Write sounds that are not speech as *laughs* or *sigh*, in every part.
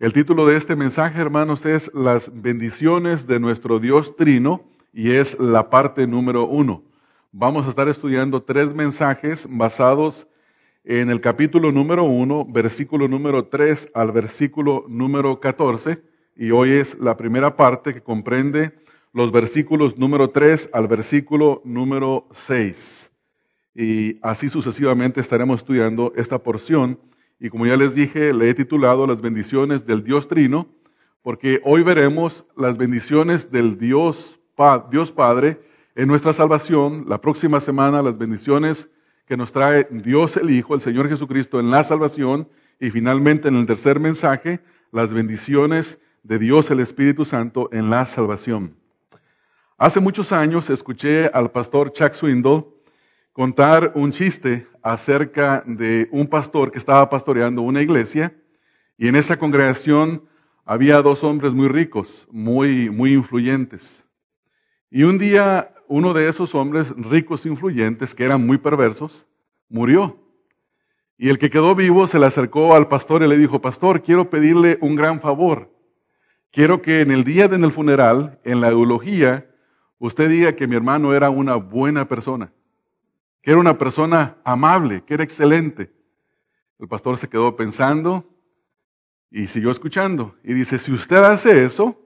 El título de este mensaje, hermanos, es Las bendiciones de nuestro Dios Trino y es la parte número uno. Vamos a estar estudiando tres mensajes basados en el capítulo número uno, versículo número tres al versículo número catorce. Y hoy es la primera parte que comprende los versículos número tres al versículo número seis. Y así sucesivamente estaremos estudiando esta porción y como ya les dije, le he titulado Las bendiciones del Dios Trino, porque hoy veremos las bendiciones del Dios, Padre en nuestra salvación, la próxima semana las bendiciones que nos trae Dios el Hijo, el Señor Jesucristo en la salvación, y finalmente en el tercer mensaje, las bendiciones de Dios el Espíritu Santo en la salvación. Hace muchos años escuché al pastor Chuck Swindoll contar un chiste acerca de un pastor que estaba pastoreando una iglesia y en esa congregación había dos hombres muy ricos, muy, muy influyentes. Y un día uno de esos hombres ricos influyentes, que eran muy perversos, murió. Y el que quedó vivo se le acercó al pastor y le dijo, pastor, quiero pedirle un gran favor. Quiero que en el día del funeral, en la eulogía, usted diga que mi hermano era una buena persona que era una persona amable, que era excelente. El pastor se quedó pensando y siguió escuchando. Y dice, si usted hace eso,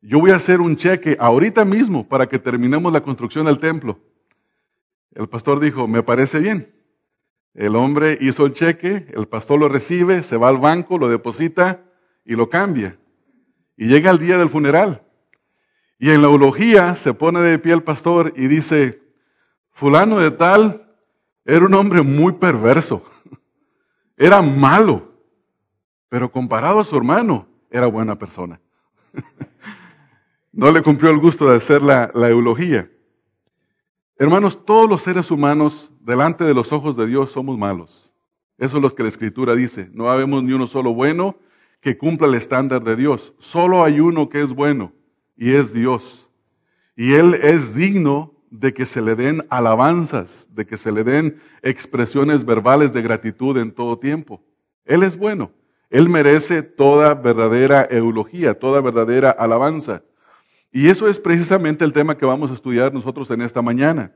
yo voy a hacer un cheque ahorita mismo para que terminemos la construcción del templo. El pastor dijo, me parece bien. El hombre hizo el cheque, el pastor lo recibe, se va al banco, lo deposita y lo cambia. Y llega el día del funeral. Y en la eulogía se pone de pie el pastor y dice, fulano de tal era un hombre muy perverso, *laughs* era malo, pero comparado a su hermano, era buena persona. *laughs* No le cumplió el gusto de hacer la, eulogía. Hermanos, todos los seres humanos delante de los ojos de Dios somos malos. Eso es lo que la Escritura dice. No habemos ni uno solo bueno que cumpla el estándar de Dios. Solo hay uno que es bueno y es Dios. Y Él es digno de que se le den alabanzas, de que se le den expresiones verbales de gratitud en todo tiempo. Él es bueno. Él merece toda verdadera eulogía, toda verdadera alabanza. Y eso es precisamente el tema que vamos a estudiar nosotros en esta mañana.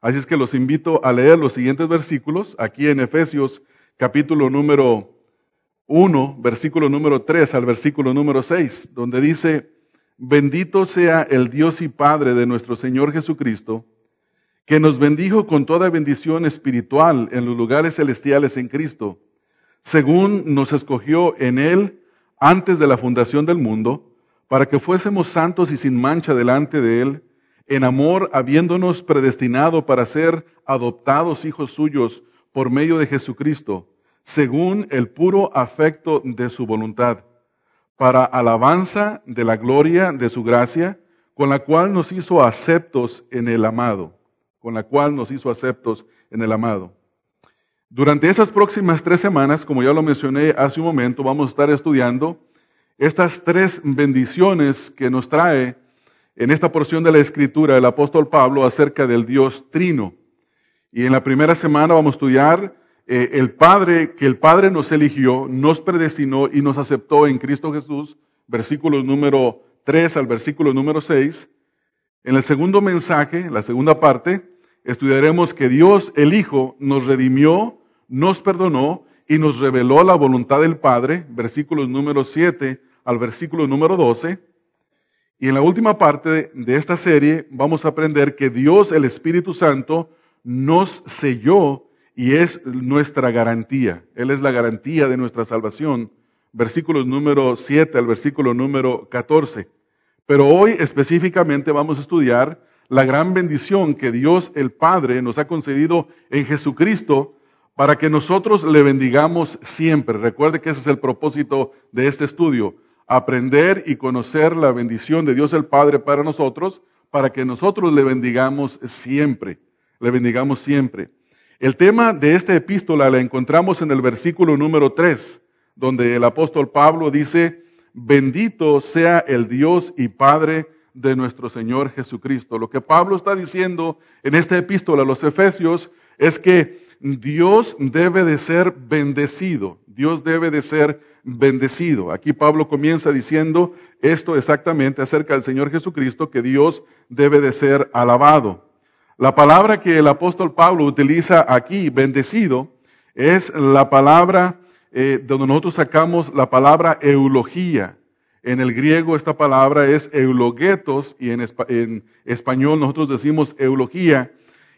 Así es que los invito a leer los siguientes versículos aquí en Efesios capítulo número 1, versículo número 3 al versículo número 6, donde dice, Bendito sea el Dios y Padre de nuestro Señor Jesucristo, que nos bendijo con toda bendición espiritual en los lugares celestiales en Cristo, según nos escogió en Él antes de la fundación del mundo, para que fuésemos santos y sin mancha delante de Él, en amor habiéndonos predestinado para ser adoptados hijos suyos por medio de Jesucristo, según el puro afecto de su voluntad para alabanza de la gloria de su gracia, con la cual nos hizo aceptos en el amado, con la cual nos hizo aceptos en el amado. Durante esas próximas tres semanas, como ya lo mencioné hace un momento, vamos a estar estudiando estas tres bendiciones que nos trae en esta porción de la escritura el apóstol Pablo acerca del Dios trino. Y en la primera semana vamos a estudiar eh, el Padre, que el Padre nos eligió, nos predestinó y nos aceptó en Cristo Jesús, versículos número 3 al versículo número 6. En el segundo mensaje, la segunda parte, estudiaremos que Dios, el Hijo, nos redimió, nos perdonó y nos reveló la voluntad del Padre, versículos número 7 al versículo número 12. Y en la última parte de esta serie vamos a aprender que Dios, el Espíritu Santo, nos selló y es nuestra garantía. Él es la garantía de nuestra salvación. Versículos número 7 al versículo número 14. Pero hoy específicamente vamos a estudiar la gran bendición que Dios el Padre nos ha concedido en Jesucristo para que nosotros le bendigamos siempre. Recuerde que ese es el propósito de este estudio, aprender y conocer la bendición de Dios el Padre para nosotros, para que nosotros le bendigamos siempre, le bendigamos siempre. El tema de esta epístola la encontramos en el versículo número 3, donde el apóstol Pablo dice, bendito sea el Dios y Padre de nuestro Señor Jesucristo. Lo que Pablo está diciendo en esta epístola a los Efesios es que Dios debe de ser bendecido, Dios debe de ser bendecido. Aquí Pablo comienza diciendo esto exactamente acerca del Señor Jesucristo, que Dios debe de ser alabado. La palabra que el apóstol Pablo utiliza aquí, bendecido, es la palabra eh, donde nosotros sacamos la palabra eulogía. En el griego esta palabra es eulogetos y en, en español nosotros decimos eulogía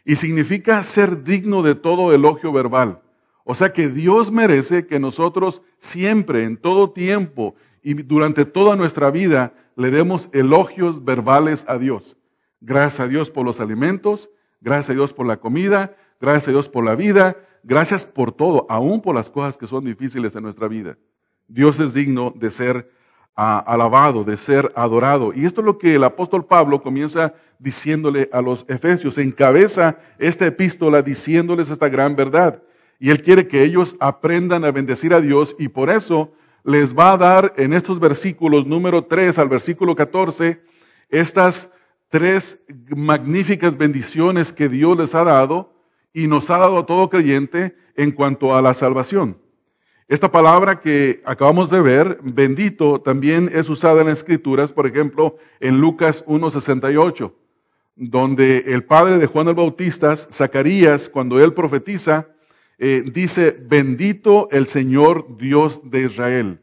y significa ser digno de todo elogio verbal. O sea que Dios merece que nosotros siempre, en todo tiempo y durante toda nuestra vida le demos elogios verbales a Dios. Gracias a Dios por los alimentos, gracias a Dios por la comida, gracias a Dios por la vida, gracias por todo, aún por las cosas que son difíciles en nuestra vida. Dios es digno de ser ah, alabado, de ser adorado. Y esto es lo que el apóstol Pablo comienza diciéndole a los efesios. Encabeza esta epístola diciéndoles esta gran verdad. Y él quiere que ellos aprendan a bendecir a Dios y por eso les va a dar en estos versículos número 3 al versículo 14 estas tres magníficas bendiciones que Dios les ha dado y nos ha dado a todo creyente en cuanto a la salvación. Esta palabra que acabamos de ver, bendito, también es usada en las escrituras, por ejemplo, en Lucas 1.68, donde el padre de Juan el Bautista, Zacarías, cuando él profetiza, eh, dice, bendito el Señor Dios de Israel.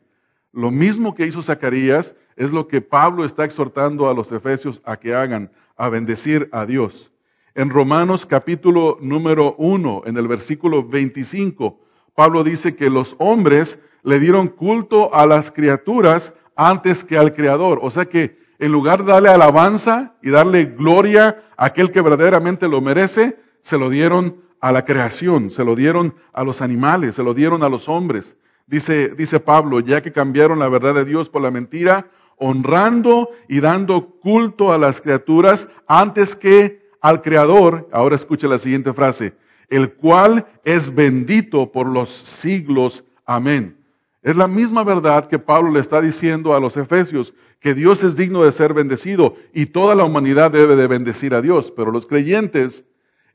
Lo mismo que hizo Zacarías, es lo que Pablo está exhortando a los efesios a que hagan, a bendecir a Dios. En Romanos capítulo número 1, en el versículo 25, Pablo dice que los hombres le dieron culto a las criaturas antes que al Creador. O sea que en lugar de darle alabanza y darle gloria a aquel que verdaderamente lo merece, se lo dieron a la creación, se lo dieron a los animales, se lo dieron a los hombres. Dice, dice Pablo, ya que cambiaron la verdad de Dios por la mentira, honrando y dando culto a las criaturas antes que al Creador. Ahora escuche la siguiente frase, el cual es bendito por los siglos. Amén. Es la misma verdad que Pablo le está diciendo a los efesios, que Dios es digno de ser bendecido y toda la humanidad debe de bendecir a Dios, pero los creyentes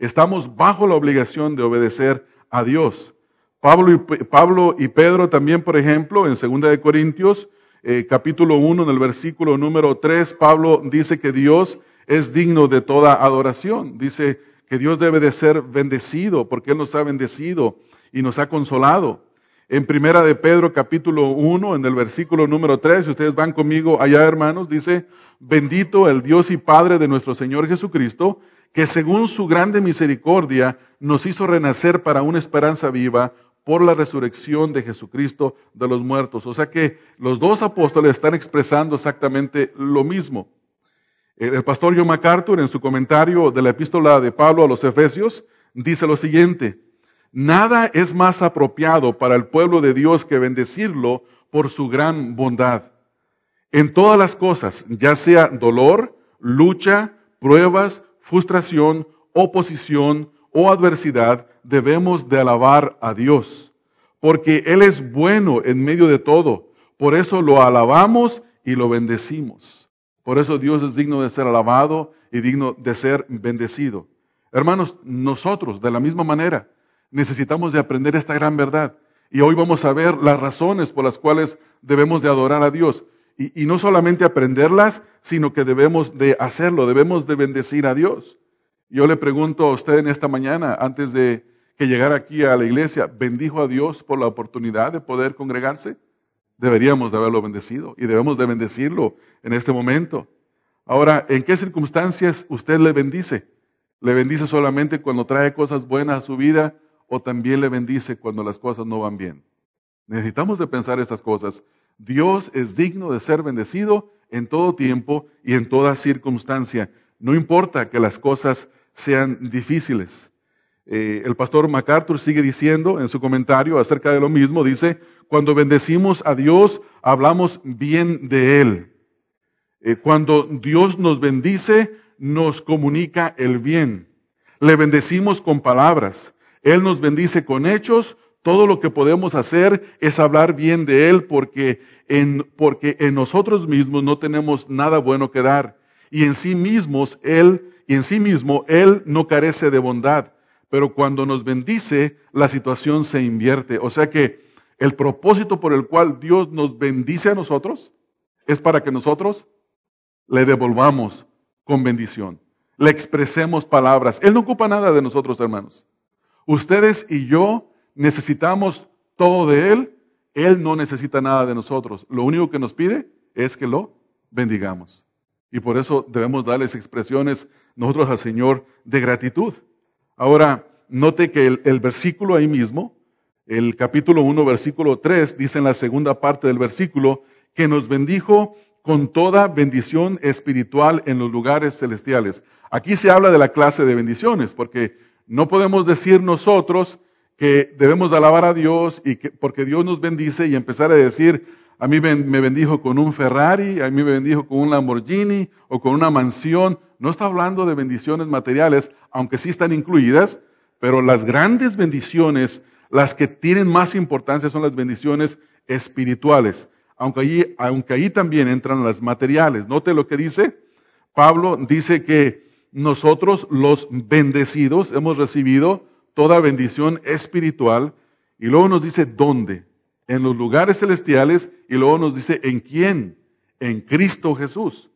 estamos bajo la obligación de obedecer a Dios. Pablo y, Pablo y Pedro también, por ejemplo, en 2 de Corintios, eh, capítulo 1, en el versículo número 3, Pablo dice que Dios es digno de toda adoración. Dice que Dios debe de ser bendecido porque Él nos ha bendecido y nos ha consolado. En primera de Pedro capítulo 1, en el versículo número 3, si ustedes van conmigo allá hermanos, dice, bendito el Dios y Padre de nuestro Señor Jesucristo, que según su grande misericordia nos hizo renacer para una esperanza viva por la resurrección de Jesucristo de los muertos. O sea que los dos apóstoles están expresando exactamente lo mismo. El pastor John MacArthur en su comentario de la epístola de Pablo a los Efesios dice lo siguiente, nada es más apropiado para el pueblo de Dios que bendecirlo por su gran bondad. En todas las cosas, ya sea dolor, lucha, pruebas, frustración, oposición, o adversidad, debemos de alabar a Dios, porque Él es bueno en medio de todo. Por eso lo alabamos y lo bendecimos. Por eso Dios es digno de ser alabado y digno de ser bendecido. Hermanos, nosotros de la misma manera necesitamos de aprender esta gran verdad. Y hoy vamos a ver las razones por las cuales debemos de adorar a Dios. Y, y no solamente aprenderlas, sino que debemos de hacerlo, debemos de bendecir a Dios. Yo le pregunto a usted en esta mañana, antes de que llegara aquí a la iglesia, ¿bendijo a Dios por la oportunidad de poder congregarse? Deberíamos de haberlo bendecido y debemos de bendecirlo en este momento. Ahora, ¿en qué circunstancias usted le bendice? ¿Le bendice solamente cuando trae cosas buenas a su vida o también le bendice cuando las cosas no van bien? Necesitamos de pensar estas cosas. Dios es digno de ser bendecido en todo tiempo y en toda circunstancia. No importa que las cosas sean difíciles. Eh, el pastor MacArthur sigue diciendo en su comentario acerca de lo mismo, dice, cuando bendecimos a Dios, hablamos bien de Él. Eh, cuando Dios nos bendice, nos comunica el bien. Le bendecimos con palabras. Él nos bendice con hechos. Todo lo que podemos hacer es hablar bien de Él porque en, porque en nosotros mismos no tenemos nada bueno que dar. Y en sí mismos Él y en sí mismo Él no carece de bondad. Pero cuando nos bendice, la situación se invierte. O sea que El propósito por el cual Dios nos bendice a nosotros es para que nosotros le devolvamos con bendición, le expresemos palabras. Él no ocupa nada de nosotros, hermanos. Ustedes y yo necesitamos todo de Él. Él no necesita nada de nosotros. Lo único que nos pide es que lo bendigamos. Y por eso debemos darles expresiones nosotros al Señor de gratitud. Ahora, note que el, versículo ahí mismo, el capítulo 1, versículo 3, dice en la segunda parte del versículo, que nos bendijo con toda bendición espiritual en los lugares celestiales. Aquí se habla de la clase de bendiciones, porque no podemos decir nosotros que debemos alabar a Dios y que porque Dios nos bendice y empezar a decir, a mí me bendijo con un Ferrari, a mí me bendijo con un Lamborghini o con una mansión. No está hablando de bendiciones materiales, aunque sí están incluidas, pero las grandes bendiciones, las que tienen más importancia son las bendiciones espirituales. Aunque ahí, aunque también entran las materiales. Note lo que dice. Pablo dice que nosotros los bendecidos hemos recibido toda bendición espiritual y luego nos dice dónde en los lugares celestiales y luego nos dice en quién, en Cristo Jesús.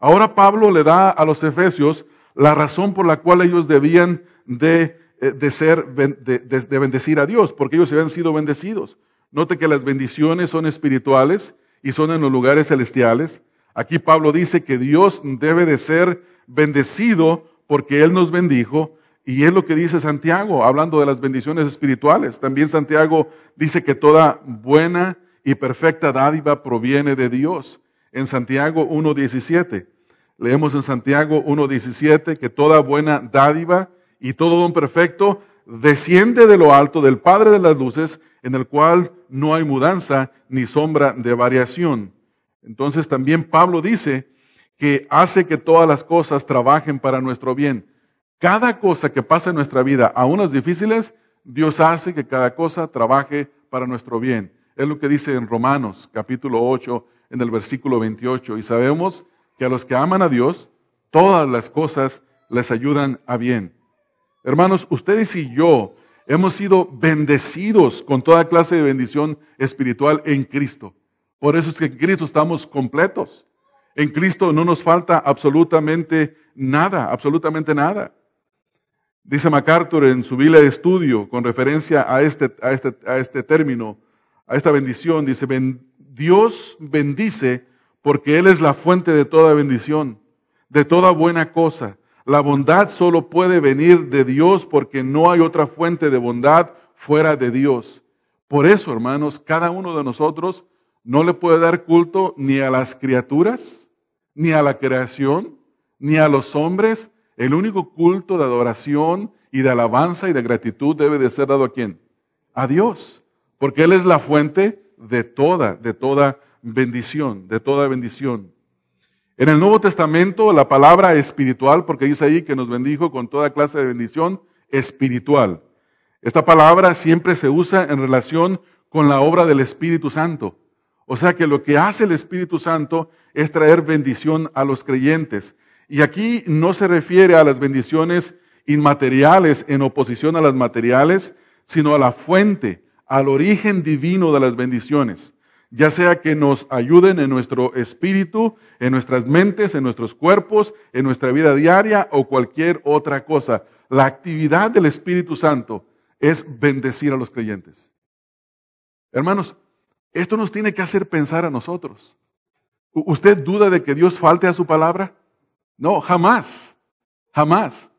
Ahora Pablo le da a los efesios la razón por la cual ellos debían de, eh, de ser, de, de, bendecir a Dios, porque ellos habían sido bendecidos. Note que las bendiciones son espirituales y son en los lugares celestiales. Aquí Pablo dice que Dios debe de ser bendecido porque Él nos bendijo y es lo que dice Santiago, hablando de las bendiciones espirituales. También Santiago dice que toda buena y perfecta dádiva proviene de Dios. En Santiago 1.17. Leemos en Santiago 1.17 que toda buena dádiva y todo don perfecto desciende de lo alto del Padre de las Luces, en el cual no hay mudanza ni sombra de variación. Entonces también Pablo dice que hace que todas las cosas trabajen para nuestro bien. Cada cosa que pasa en nuestra vida, aún las difíciles, Dios hace que cada cosa trabaje para nuestro bien. Es lo que dice en Romanos capítulo 8, en el versículo 28. Y sabemos que a los que aman a Dios, todas las cosas les ayudan a bien. Hermanos, ustedes y yo hemos sido bendecidos con toda clase de bendición espiritual en Cristo. Por eso es que en Cristo estamos completos. En Cristo no nos falta absolutamente nada, absolutamente nada. Dice MacArthur en su Biblia de estudio, con referencia a este, a este, a este término, a esta bendición, dice, Dios bendice porque Él es la fuente de toda bendición, de toda buena cosa. La bondad solo puede venir de Dios porque no hay otra fuente de bondad fuera de Dios. Por eso, hermanos, cada uno de nosotros no le puede dar culto ni a las criaturas, ni a la creación, ni a los hombres, el único culto de adoración y de alabanza y de gratitud debe de ser dado a quién? A Dios. Porque Él es la fuente de toda, de toda bendición, de toda bendición. En el Nuevo Testamento la palabra espiritual, porque dice ahí que nos bendijo con toda clase de bendición espiritual. Esta palabra siempre se usa en relación con la obra del Espíritu Santo. O sea que lo que hace el Espíritu Santo es traer bendición a los creyentes. Y aquí no se refiere a las bendiciones inmateriales en oposición a las materiales, sino a la fuente, al origen divino de las bendiciones. Ya sea que nos ayuden en nuestro espíritu, en nuestras mentes, en nuestros cuerpos, en nuestra vida diaria o cualquier otra cosa. La actividad del Espíritu Santo es bendecir a los creyentes. Hermanos, esto nos tiene que hacer pensar a nosotros. ¿Usted duda de que Dios falte a su palabra? No, jamás, jamás.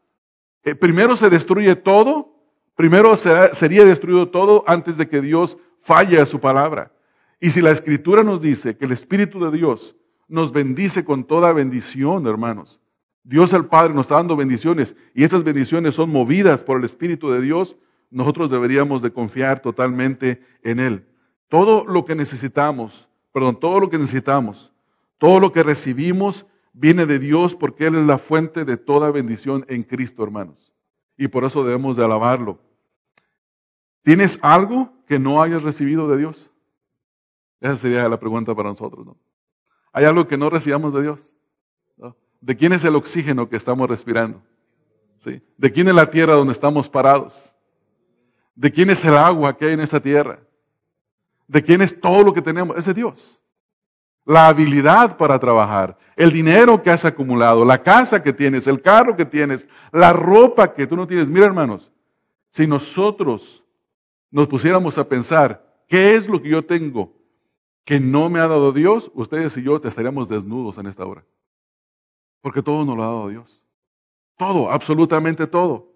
Eh, primero se destruye todo, primero sería destruido todo antes de que Dios falle a su palabra. Y si la escritura nos dice que el Espíritu de Dios nos bendice con toda bendición, hermanos, Dios el Padre nos está dando bendiciones y estas bendiciones son movidas por el Espíritu de Dios, nosotros deberíamos de confiar totalmente en Él. Todo lo que necesitamos, perdón, todo lo que necesitamos, todo lo que recibimos viene de Dios porque Él es la fuente de toda bendición en Cristo, hermanos. Y por eso debemos de alabarlo. ¿Tienes algo que no hayas recibido de Dios? Esa sería la pregunta para nosotros, ¿no? ¿Hay algo que no recibamos de Dios? ¿De quién es el oxígeno que estamos respirando? ¿De quién es la tierra donde estamos parados? ¿De quién es el agua que hay en esta tierra? ¿De quién es todo lo que tenemos? Es de Dios. La habilidad para trabajar, el dinero que has acumulado, la casa que tienes, el carro que tienes, la ropa que tú no tienes. Mira, hermanos, si nosotros nos pusiéramos a pensar, ¿qué es lo que yo tengo que no me ha dado Dios? Ustedes y yo te estaríamos desnudos en esta hora. Porque todo nos lo ha dado Dios. Todo, absolutamente todo.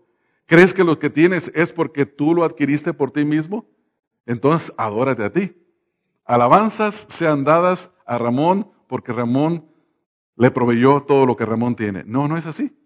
¿Crees que lo que tienes es porque tú lo adquiriste por ti mismo? Entonces adórate a ti. Alabanzas sean dadas a Ramón porque Ramón le proveyó todo lo que Ramón tiene. No, no es así.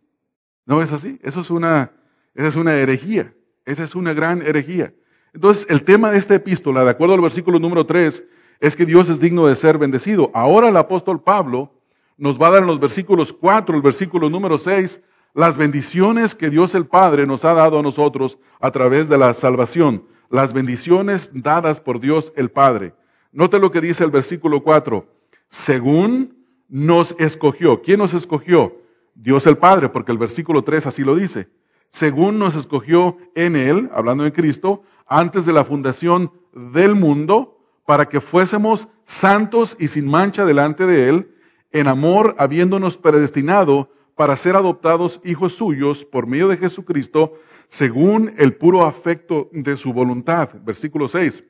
No es así. Eso es una, esa es una herejía. Esa es una gran herejía. Entonces, el tema de esta epístola, de acuerdo al versículo número 3, es que Dios es digno de ser bendecido. Ahora el apóstol Pablo nos va a dar en los versículos 4, el versículo número 6, las bendiciones que Dios el Padre nos ha dado a nosotros a través de la salvación, las bendiciones dadas por Dios el Padre. Note lo que dice el versículo 4, según nos escogió. ¿Quién nos escogió? Dios el Padre, porque el versículo 3 así lo dice. Según nos escogió en Él, hablando de Cristo, antes de la fundación del mundo, para que fuésemos santos y sin mancha delante de Él, en amor habiéndonos predestinado para ser adoptados hijos suyos por medio de Jesucristo, según el puro afecto de su voluntad. Versículo 6.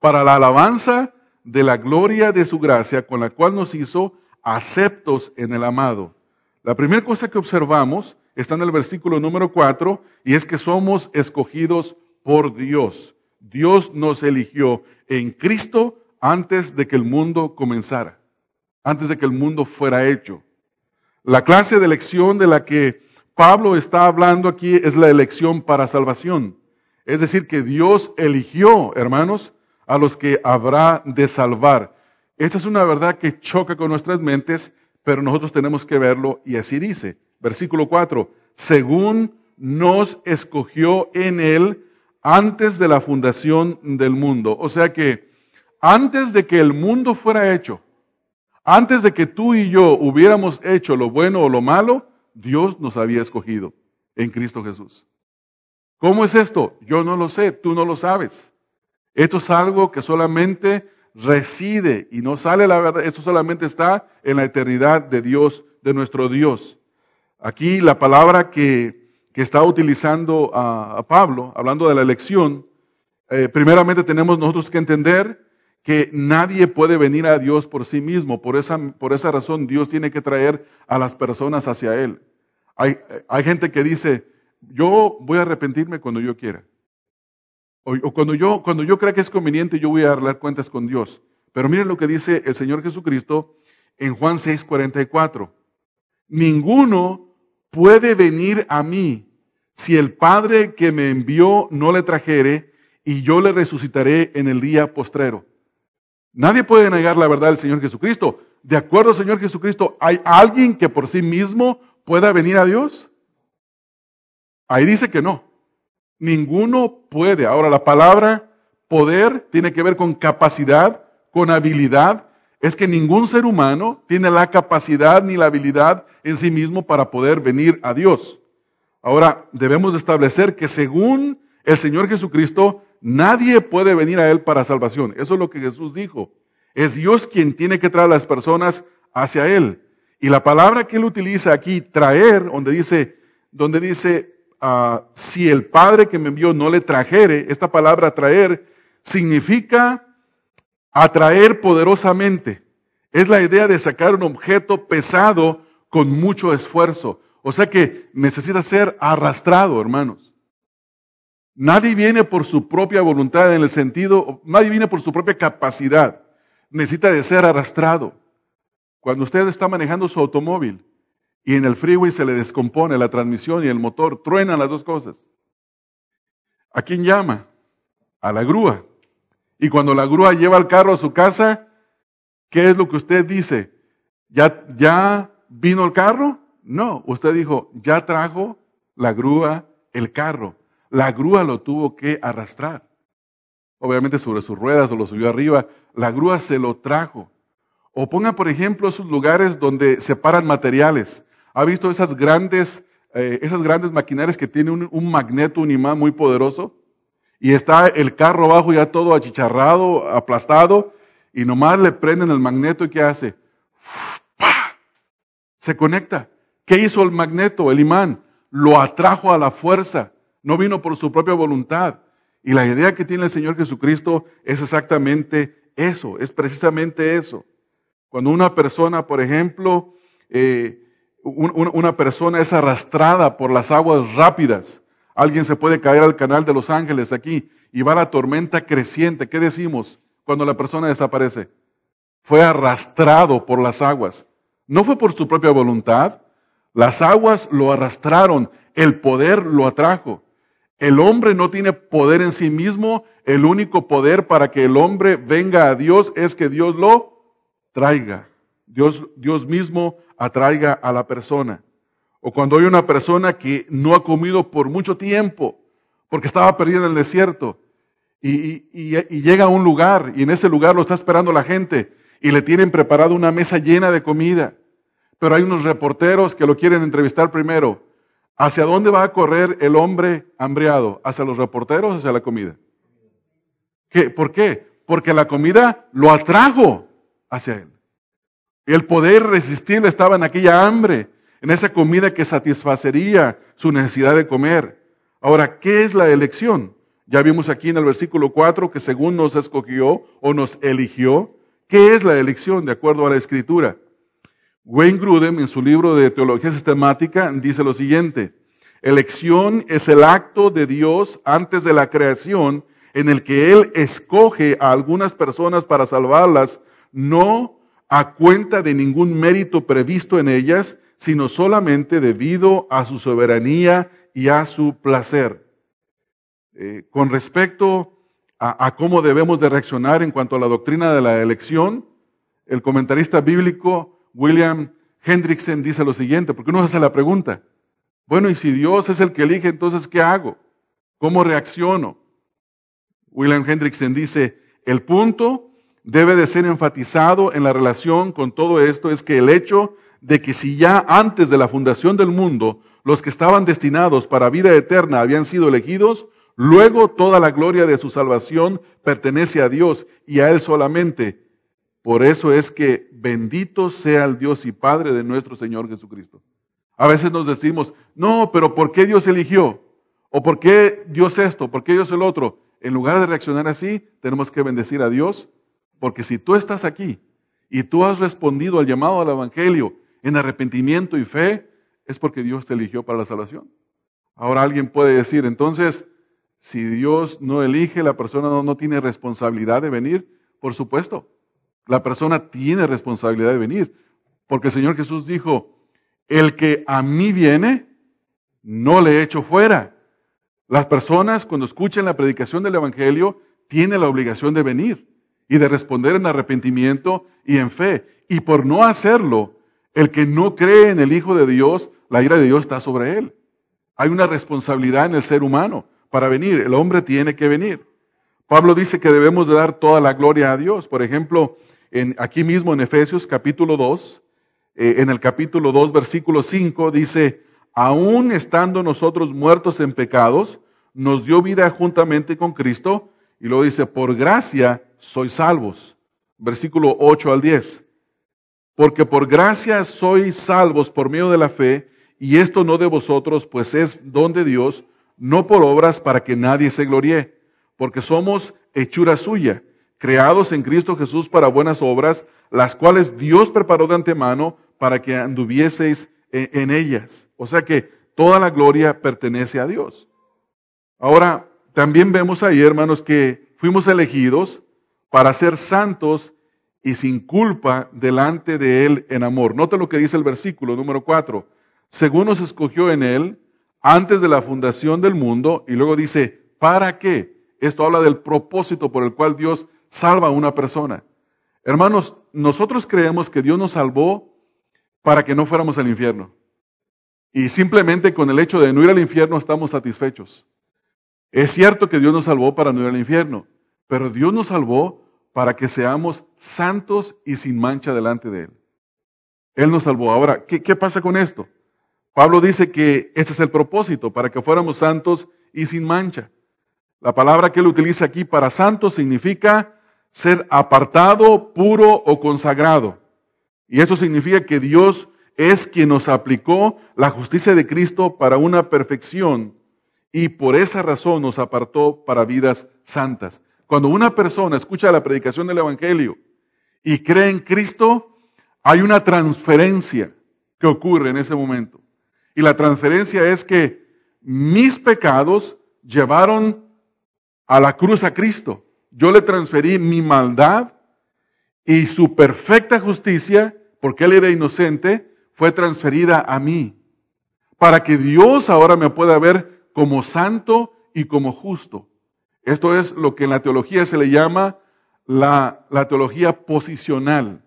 Para la alabanza de la gloria de su gracia, con la cual nos hizo aceptos en el amado. La primera cosa que observamos está en el versículo número 4 y es que somos escogidos por Dios. Dios nos eligió en Cristo antes de que el mundo comenzara, antes de que el mundo fuera hecho. La clase de elección de la que Pablo está hablando aquí es la elección para salvación. Es decir, que Dios eligió, hermanos, a los que habrá de salvar. Esta es una verdad que choca con nuestras mentes, pero nosotros tenemos que verlo y así dice. Versículo 4, según nos escogió en él antes de la fundación del mundo. O sea que antes de que el mundo fuera hecho, antes de que tú y yo hubiéramos hecho lo bueno o lo malo, Dios nos había escogido en Cristo Jesús. ¿Cómo es esto? Yo no lo sé, tú no lo sabes. Esto es algo que solamente reside y no sale la verdad. Esto solamente está en la eternidad de Dios, de nuestro Dios. Aquí la palabra que, que está utilizando a, Pablo, hablando de la elección, eh, primeramente tenemos nosotros que entender que nadie puede venir a Dios por sí mismo. Por esa, por esa razón Dios tiene que traer a las personas hacia Él. Hay, hay gente que dice, yo voy a arrepentirme cuando yo quiera. O, cuando, yo, cuando yo crea que es conveniente, yo voy a dar cuentas con Dios. Pero miren lo que dice el Señor Jesucristo en Juan 6:44. Ninguno puede venir a mí si el Padre que me envió no le trajere y yo le resucitaré en el día postrero. Nadie puede negar la verdad del Señor Jesucristo. De acuerdo Señor Jesucristo, ¿hay alguien que por sí mismo pueda venir a Dios? Ahí dice que no. Ninguno puede. Ahora, la palabra poder tiene que ver con capacidad, con habilidad. Es que ningún ser humano tiene la capacidad ni la habilidad en sí mismo para poder venir a Dios. Ahora, debemos establecer que según el Señor Jesucristo, Nadie puede venir a Él para salvación. Eso es lo que Jesús dijo. Es Dios quien tiene que traer a las personas hacia Él. Y la palabra que Él utiliza aquí, traer, donde dice, donde dice, si el Padre que me envió no le trajere, esta palabra traer significa atraer poderosamente. Es la idea de sacar un objeto pesado con mucho esfuerzo. O sea que necesita ser arrastrado, hermanos. Nadie viene por su propia voluntad en el sentido, nadie viene por su propia capacidad. Necesita de ser arrastrado. Cuando usted está manejando su automóvil y en el freeway se le descompone la transmisión y el motor, truenan las dos cosas. ¿A quién llama? A la grúa. Y cuando la grúa lleva el carro a su casa, ¿qué es lo que usted dice? ¿Ya, ya vino el carro? No, usted dijo, ya trajo la grúa el carro. La grúa lo tuvo que arrastrar. Obviamente sobre sus ruedas o lo subió arriba. La grúa se lo trajo. O ponga, por ejemplo, esos lugares donde separan materiales. ¿Ha visto esas grandes, eh, esas grandes maquinarias que tienen un, un magneto, un imán muy poderoso? y está el carro abajo ya todo achicharrado, aplastado, y nomás le prenden el magneto y ¿qué hace? Se conecta. ¿Qué hizo el magneto, el imán? Lo atrajo a la fuerza, no vino por su propia voluntad. Y la idea que tiene el Señor Jesucristo es exactamente eso, es precisamente eso. Cuando una persona, por ejemplo, eh, una persona es arrastrada por las aguas rápidas, alguien se puede caer al canal de Los Ángeles aquí y va la tormenta creciente. ¿Qué decimos cuando la persona desaparece? Fue arrastrado por las aguas. No fue por su propia voluntad. Las aguas lo arrastraron, el poder lo atrajo. El hombre no tiene poder en sí mismo, el único poder para que el hombre venga a Dios es que Dios lo traiga. Dios, Dios mismo atraiga a la persona. O cuando hay una persona que no ha comido por mucho tiempo, porque estaba perdida en el desierto, y, llega a un lugar, y en ese lugar lo está esperando la gente, y le tienen preparado una mesa llena de comida. Pero hay unos reporteros que lo quieren entrevistar primero. ¿Hacia dónde va a correr el hombre hambriado? ¿Hacia los reporteros o hacia la comida? ¿Qué? ¿Por qué? Porque la comida lo atrajo hacia él. El poder irresistible estaba en aquella hambre, en esa comida que satisfacería su necesidad de comer. Ahora, ¿qué es la elección? Ya vimos aquí en el versículo 4 que según nos escogió o nos eligió, ¿qué es la elección de acuerdo a la escritura? Wayne Grudem, en su libro de Teología Sistemática, dice lo siguiente. Elección es el acto de Dios antes de la creación en el que Él escoge a algunas personas para salvarlas, no a cuenta de ningún mérito previsto en ellas, sino solamente debido a su soberanía y a su placer. Eh, con respecto a, cómo debemos de reaccionar en cuanto a la doctrina de la elección, el comentarista bíblico William Hendrickson dice lo siguiente, porque uno hace la pregunta, bueno, y si Dios es el que elige, entonces, ¿qué hago? ¿Cómo reacciono? William Hendrickson dice, el punto debe de ser enfatizado en la relación con todo esto es que el hecho de que si ya antes de la fundación del mundo los que estaban destinados para vida eterna habían sido elegidos, luego toda la gloria de su salvación pertenece a Dios y a Él solamente. Por eso es que bendito sea el Dios y Padre de nuestro Señor Jesucristo. A veces nos decimos, no, pero ¿por qué Dios eligió? ¿O por qué Dios esto? ¿Por qué Dios el otro? En lugar de reaccionar así, tenemos que bendecir a Dios, porque si tú estás aquí y tú has respondido al llamado al Evangelio en arrepentimiento y fe, es porque Dios te eligió para la salvación. Ahora alguien puede decir, entonces, si Dios no elige, la persona no, tiene responsabilidad de venir, por supuesto. La persona tiene responsabilidad de venir, porque el Señor Jesús dijo, el que a mí viene, no le echo fuera. Las personas cuando escuchan la predicación del Evangelio tienen la obligación de venir y de responder en arrepentimiento y en fe. Y por no hacerlo, el que no cree en el Hijo de Dios, la ira de Dios está sobre él. Hay una responsabilidad en el ser humano para venir. El hombre tiene que venir. Pablo dice que debemos de dar toda la gloria a Dios. Por ejemplo, en, aquí mismo en Efesios capítulo 2, eh, en el capítulo 2, versículo 5, dice, aún estando nosotros muertos en pecados, nos dio vida juntamente con Cristo, y luego dice, por gracia sois salvos. Versículo 8 al 10. Porque por gracia sois salvos por medio de la fe, y esto no de vosotros, pues es don de Dios, no por obras para que nadie se gloríe, porque somos hechura suya creados en Cristo Jesús para buenas obras, las cuales Dios preparó de antemano para que anduvieseis en, ellas. O sea que toda la gloria pertenece a Dios. Ahora, también vemos ahí, hermanos, que fuimos elegidos para ser santos y sin culpa delante de Él en amor. Nota lo que dice el versículo número 4. Según nos escogió en Él antes de la fundación del mundo, y luego dice, ¿para qué? Esto habla del propósito por el cual Dios salva a una persona. Hermanos, nosotros creemos que Dios nos salvó para que no fuéramos al infierno. Y simplemente con el hecho de no ir al infierno estamos satisfechos. Es cierto que Dios nos salvó para no ir al infierno, pero Dios nos salvó para que seamos santos y sin mancha delante de Él. Él nos salvó. Ahora, ¿qué, pasa con esto? Pablo dice que ese es el propósito, para que fuéramos santos y sin mancha. La palabra que él utiliza aquí para santo significa ser apartado, puro o consagrado. Y eso significa que Dios es quien nos aplicó la justicia de Cristo para una perfección y por esa razón nos apartó para vidas santas. Cuando una persona escucha la predicación del Evangelio y cree en Cristo, hay una transferencia que ocurre en ese momento. Y la transferencia es que mis pecados llevaron a la cruz a Cristo. Yo le transferí mi maldad y su perfecta justicia, porque él era inocente, fue transferida a mí. Para que Dios ahora me pueda ver como santo y como justo. Esto es lo que en la teología se le llama la, teología posicional,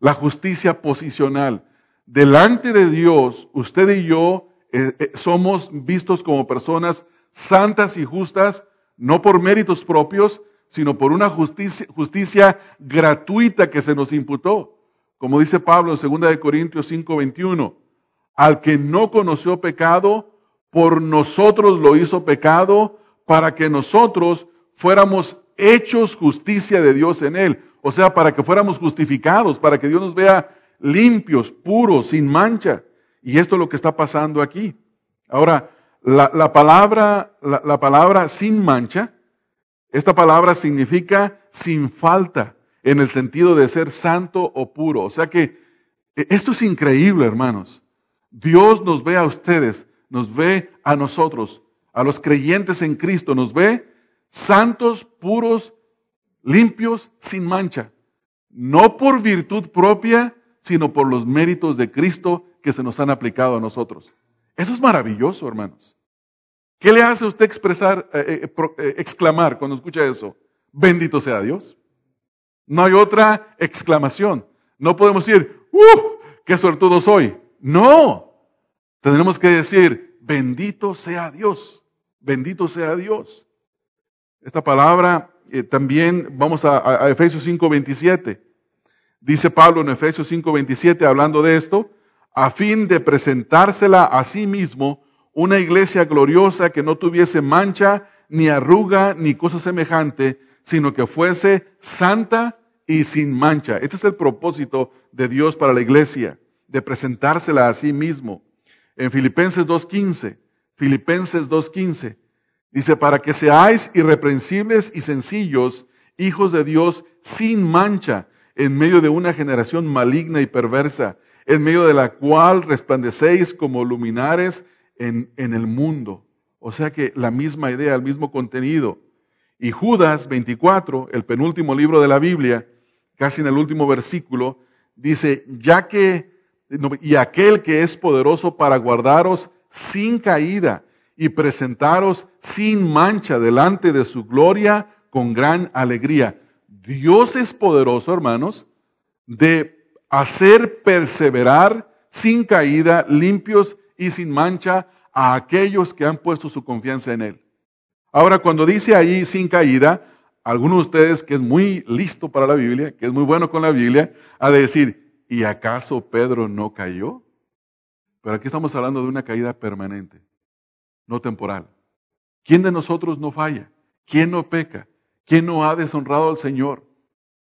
la justicia posicional. Delante de Dios, usted y yo eh, eh, somos vistos como personas santas y justas, no por méritos propios, sino por una justicia, justicia gratuita que se nos imputó. Como dice Pablo en 2 Corintios 5:21, al que no conoció pecado, por nosotros lo hizo pecado, para que nosotros fuéramos hechos justicia de Dios en él. O sea, para que fuéramos justificados, para que Dios nos vea limpios, puros, sin mancha. Y esto es lo que está pasando aquí. Ahora, la, palabra, la, palabra sin mancha, esta palabra significa sin falta, en el sentido de ser santo o puro. O sea que e, esto es increíble, hermanos. Dios nos ve a ustedes, nos ve a nosotros, a los creyentes en Cristo, nos ve santos, puros, limpios, sin mancha. No por virtud propia, sino por los méritos de Cristo que se nos han aplicado a nosotros. Eso es maravilloso, hermanos. ¿Qué le hace a usted expresar, eh, eh, eh, exclamar cuando escucha eso? Bendito sea Dios. No hay otra exclamación. No podemos decir, ¡uh! ¡Qué suertudo soy! No. Tendremos que decir, bendito sea Dios. Bendito sea Dios. Esta palabra también, vamos a, a Efesios 5:27. Dice Pablo en Efesios 5:27, hablando de esto, a fin de presentársela a sí mismo una iglesia gloriosa que no tuviese mancha, ni arruga, ni cosa semejante, sino que fuese santa y sin mancha. Este es el propósito de Dios para la iglesia, de presentársela a sí mismo. En Filipenses 2.15, Filipenses 2.15, dice, para que seáis irreprensibles y sencillos, hijos de Dios, sin mancha, en medio de una generación maligna y perversa, en medio de la cual resplandecéis como luminares en, en el mundo. O sea que la misma idea, el mismo contenido. Y Judas 24, el penúltimo libro de la Biblia, casi en el último versículo, dice, ya que, y aquel que es poderoso para guardaros sin caída y presentaros sin mancha delante de su gloria con gran alegría. Dios es poderoso, hermanos, de hacer perseverar sin caída, limpios y sin mancha a aquellos que han puesto su confianza en Él. Ahora, cuando dice ahí sin caída, alguno de ustedes que es muy listo para la Biblia, que es muy bueno con la Biblia, ha de decir, ¿y acaso Pedro no cayó? Pero aquí estamos hablando de una caída permanente, no temporal. ¿Quién de nosotros no falla? ¿Quién no peca? ¿Quién no ha deshonrado al Señor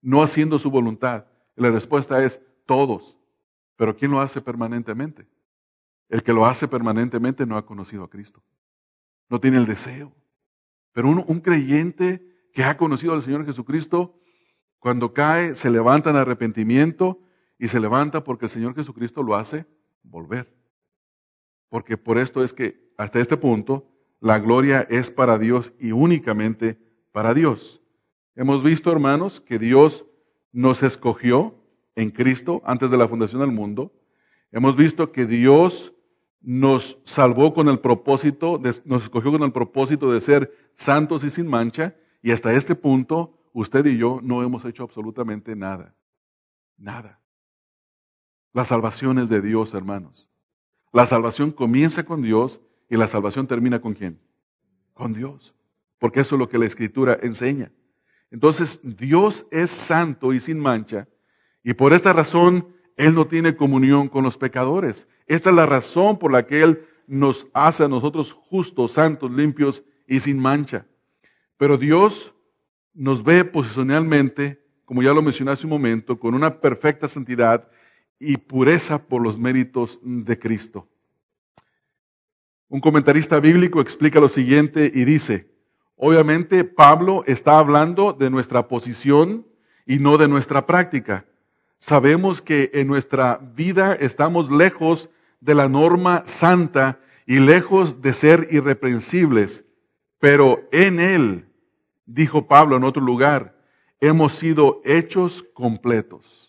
no haciendo su voluntad? la respuesta es todos. Pero ¿quién lo hace permanentemente? El que lo hace permanentemente no ha conocido a Cristo. No tiene el deseo. Pero un, un creyente que ha conocido al Señor Jesucristo, cuando cae, se levanta en arrepentimiento y se levanta porque el Señor Jesucristo lo hace volver. Porque por esto es que hasta este punto la gloria es para Dios y únicamente para Dios. Hemos visto, hermanos, que Dios nos escogió en Cristo antes de la fundación del mundo. Hemos visto que Dios nos salvó con el propósito, nos escogió con el propósito de ser santos y sin mancha. Y hasta este punto, usted y yo no hemos hecho absolutamente nada. Nada. La salvación es de Dios, hermanos. La salvación comienza con Dios y la salvación termina con quién? Con Dios porque eso es lo que la escritura enseña. Entonces, Dios es santo y sin mancha, y por esta razón Él no tiene comunión con los pecadores. Esta es la razón por la que Él nos hace a nosotros justos, santos, limpios y sin mancha. Pero Dios nos ve posicionalmente, como ya lo mencioné hace un momento, con una perfecta santidad y pureza por los méritos de Cristo. Un comentarista bíblico explica lo siguiente y dice, obviamente Pablo está hablando de nuestra posición y no de nuestra práctica. Sabemos que en nuestra vida estamos lejos de la norma santa y lejos de ser irreprensibles, pero en Él, dijo Pablo en otro lugar, hemos sido hechos completos.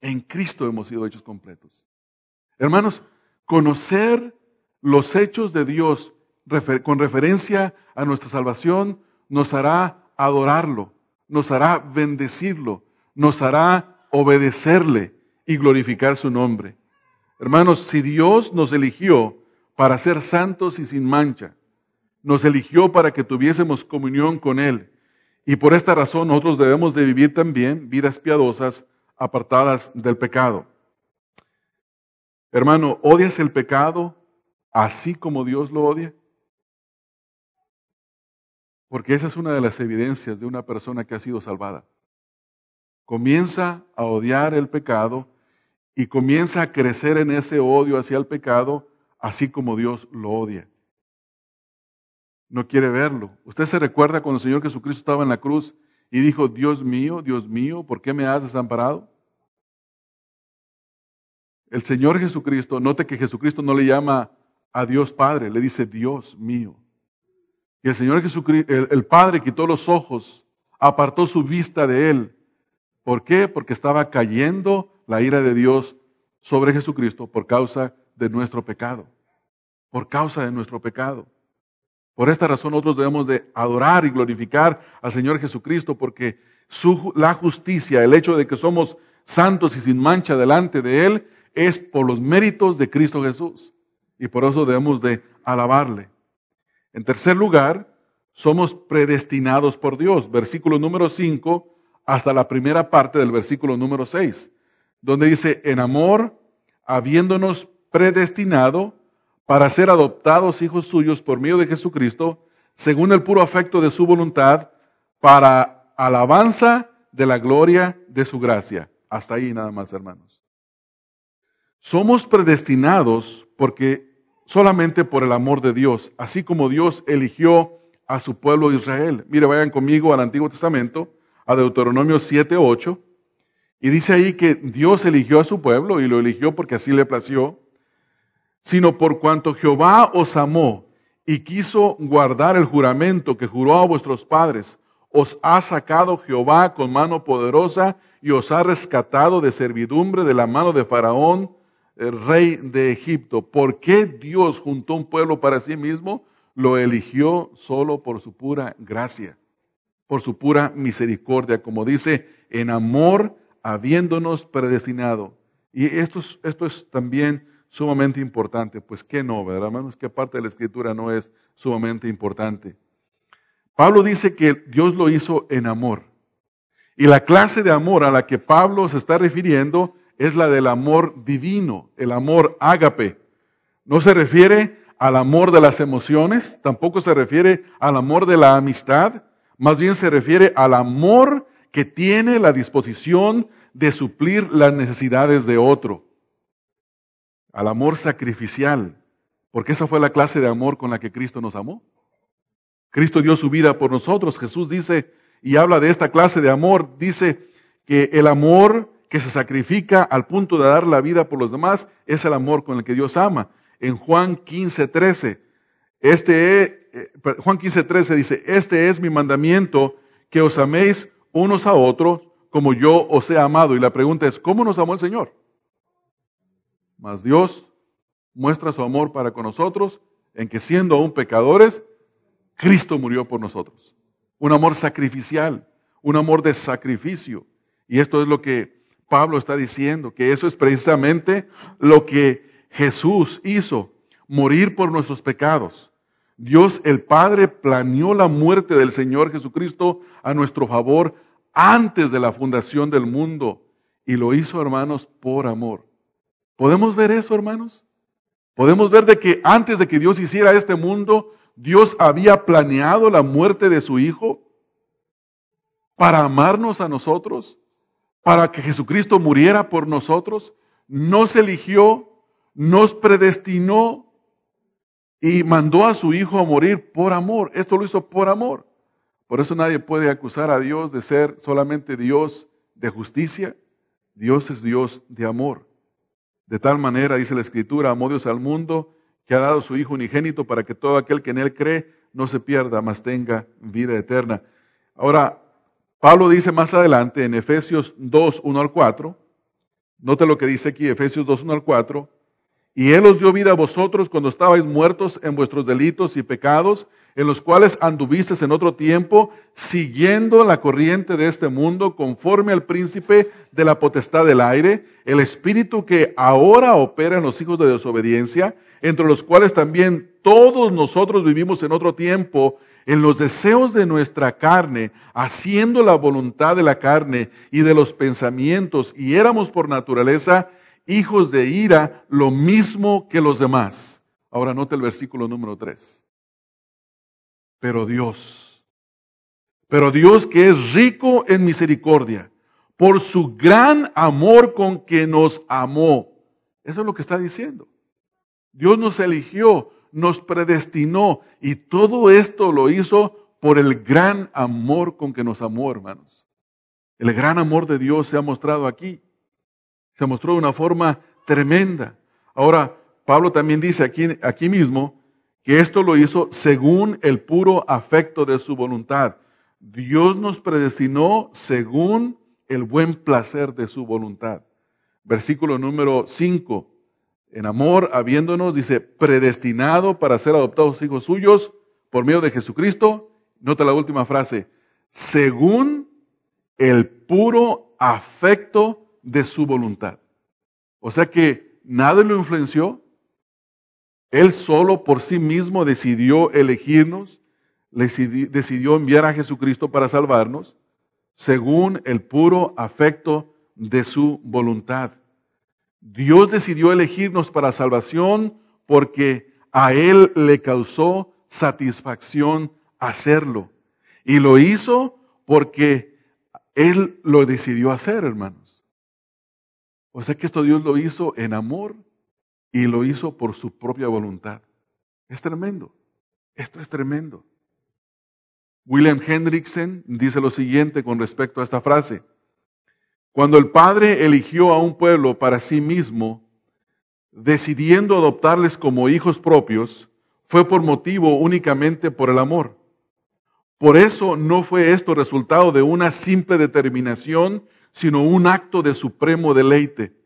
En Cristo hemos sido hechos completos. Hermanos, conocer los hechos de Dios con referencia a nuestra salvación nos hará adorarlo, nos hará bendecirlo, nos hará obedecerle y glorificar su nombre. Hermanos, si Dios nos eligió para ser santos y sin mancha, nos eligió para que tuviésemos comunión con Él, y por esta razón nosotros debemos de vivir también vidas piadosas apartadas del pecado. Hermano, ¿odias el pecado así como Dios lo odia? Porque esa es una de las evidencias de una persona que ha sido salvada. Comienza a odiar el pecado y comienza a crecer en ese odio hacia el pecado, así como Dios lo odia. No quiere verlo. Usted se recuerda cuando el Señor Jesucristo estaba en la cruz y dijo, Dios mío, Dios mío, ¿por qué me has desamparado? El Señor Jesucristo, note que Jesucristo no le llama a Dios Padre, le dice Dios mío. Y el Señor Jesucristo, el, Padre quitó los ojos, apartó su vista de él. ¿Por qué? Porque estaba cayendo la ira de Dios sobre Jesucristo por causa de nuestro pecado. Por causa de nuestro pecado. Por esta razón nosotros debemos de adorar y glorificar al Señor Jesucristo porque su, la justicia, el hecho de que somos santos y sin mancha delante de Él, es por los méritos de Cristo Jesús. Y por eso debemos de alabarle. En tercer lugar, somos predestinados por Dios. Versículo número 5 hasta la primera parte del versículo número 6, donde dice, en amor, habiéndonos predestinado para ser adoptados hijos suyos por medio de Jesucristo, según el puro afecto de su voluntad, para alabanza de la gloria de su gracia. Hasta ahí nada más, hermanos. Somos predestinados porque solamente por el amor de Dios, así como Dios eligió a su pueblo Israel. Mire, vayan conmigo al Antiguo Testamento, a Deuteronomio 7, 8, y dice ahí que Dios eligió a su pueblo y lo eligió porque así le plació, sino por cuanto Jehová os amó y quiso guardar el juramento que juró a vuestros padres, os ha sacado Jehová con mano poderosa y os ha rescatado de servidumbre de la mano de Faraón, el rey de Egipto. ¿Por qué Dios juntó un pueblo para sí mismo? Lo eligió solo por su pura gracia, por su pura misericordia, como dice, en amor habiéndonos predestinado. Y esto es, esto es también sumamente importante. Pues qué no, ¿verdad, hermanos? ¿Qué parte de la escritura no es sumamente importante? Pablo dice que Dios lo hizo en amor. Y la clase de amor a la que Pablo se está refiriendo es la del amor divino, el amor ágape. No se refiere al amor de las emociones, tampoco se refiere al amor de la amistad, más bien se refiere al amor que tiene la disposición de suplir las necesidades de otro. Al amor sacrificial, porque esa fue la clase de amor con la que Cristo nos amó. Cristo dio su vida por nosotros. Jesús dice, y habla de esta clase de amor, dice que el amor que se sacrifica al punto de dar la vida por los demás, es el amor con el que Dios ama. En Juan 15, 13, este, eh, Juan 15, 13 dice, este es mi mandamiento, que os améis unos a otros como yo os he amado. Y la pregunta es, ¿cómo nos amó el Señor? Mas Dios muestra su amor para con nosotros en que siendo aún pecadores, Cristo murió por nosotros. Un amor sacrificial, un amor de sacrificio. Y esto es lo que Pablo está diciendo que eso es precisamente lo que Jesús hizo, morir por nuestros pecados. Dios el Padre planeó la muerte del Señor Jesucristo a nuestro favor antes de la fundación del mundo y lo hizo, hermanos, por amor. ¿Podemos ver eso, hermanos? Podemos ver de que antes de que Dios hiciera este mundo, Dios había planeado la muerte de su Hijo para amarnos a nosotros, para que Jesucristo muriera por nosotros. Nos eligió, nos predestinó y mandó a su Hijo a morir por amor. Esto lo hizo por amor. Por eso nadie puede acusar a Dios de ser solamente Dios de justicia. Dios es Dios de amor. De tal manera, dice la Escritura, amó Dios al mundo que ha dado su Hijo unigénito para que todo aquel que en Él cree no se pierda, mas tenga vida eterna. Ahora, Pablo dice más adelante en Efesios 2, 1 al 4, note lo que dice aquí, Efesios 2, 1 al 4, y Él os dio vida a vosotros cuando estabais muertos en vuestros delitos y pecados, en los cuales anduvisteis en otro tiempo, siguiendo la corriente de este mundo, conforme al príncipe de la potestad del aire, el espíritu que ahora opera en los hijos de desobediencia, entre los cuales también todos nosotros vivimos en otro tiempo, en los deseos de nuestra carne, haciendo la voluntad de la carne y de los pensamientos, y éramos por naturaleza hijos de ira, lo mismo que los demás. Ahora note el versículo número 3. Pero Dios, pero Dios que es rico en misericordia, por su gran amor con que nos amó. Eso es lo que está diciendo. Dios nos eligió, nos predestinó y todo esto lo hizo por el gran amor con que nos amó, hermanos. El gran amor de Dios se ha mostrado aquí. Se mostró de una forma tremenda. Ahora, Pablo también dice aquí, aquí mismo que esto lo hizo según el puro afecto de su voluntad. Dios nos predestinó según el buen placer de su voluntad. Versículo número 5. En amor, habiéndonos, dice, predestinado para ser adoptados hijos suyos por medio de Jesucristo. Nota la última frase. Según el puro afecto de su voluntad. O sea que nada lo influenció. Él solo por sí mismo decidió elegirnos, decidió enviar a Jesucristo para salvarnos, según el puro afecto de su voluntad. Dios decidió elegirnos para salvación porque a Él le causó satisfacción hacerlo. Y lo hizo porque Él lo decidió hacer, hermano. O sea que esto Dios lo hizo en amor y lo hizo por su propia voluntad. Es tremendo. Esto es tremendo. William Hendrickson dice lo siguiente con respecto a esta frase. Cuando el Padre eligió a un pueblo para sí mismo, decidiendo adoptarles como hijos propios, fue por motivo únicamente por el amor. Por eso no fue esto resultado de una simple determinación sino un acto de supremo deleite.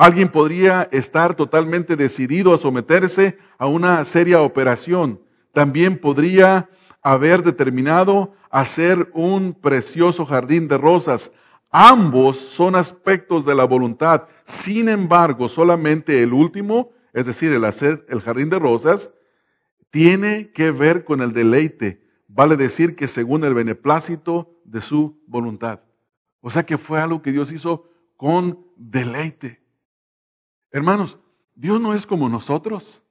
Alguien podría estar totalmente decidido a someterse a una seria operación. También podría haber determinado hacer un precioso jardín de rosas. Ambos son aspectos de la voluntad. Sin embargo, solamente el último, es decir, el hacer el jardín de rosas, tiene que ver con el deleite. Vale decir que según el beneplácito de su voluntad. O sea que fue algo que Dios hizo con deleite. Hermanos, Dios no es como nosotros.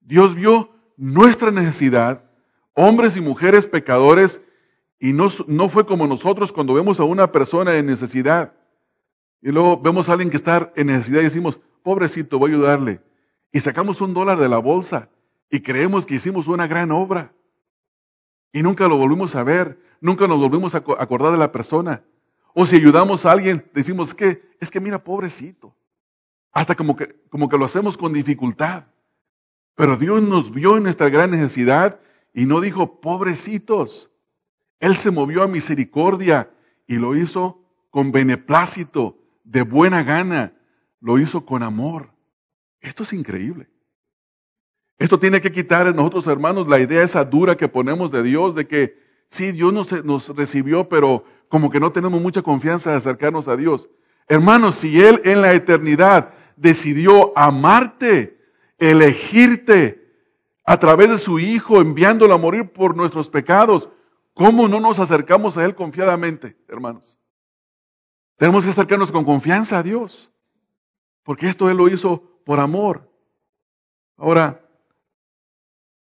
Dios vio nuestra necesidad, hombres y mujeres pecadores, y no, no fue como nosotros cuando vemos a una persona en necesidad. Y luego vemos a alguien que está en necesidad y decimos, pobrecito, voy a ayudarle. Y sacamos un dólar de la bolsa y creemos que hicimos una gran obra. Y nunca lo volvimos a ver, nunca nos volvimos a acordar de la persona. O si ayudamos a alguien, decimos que es que mira, pobrecito. Hasta como que, como que lo hacemos con dificultad. Pero Dios nos vio en nuestra gran necesidad y no dijo, pobrecitos. Él se movió a misericordia y lo hizo con beneplácito, de buena gana. Lo hizo con amor. Esto es increíble. Esto tiene que quitar en nosotros, hermanos, la idea esa dura que ponemos de Dios, de que sí, Dios nos, nos recibió, pero como que no tenemos mucha confianza de acercarnos a Dios. Hermanos, si Él en la eternidad decidió amarte, elegirte a través de su Hijo, enviándolo a morir por nuestros pecados, ¿cómo no nos acercamos a Él confiadamente, hermanos? Tenemos que acercarnos con confianza a Dios, porque esto Él lo hizo por amor. Ahora,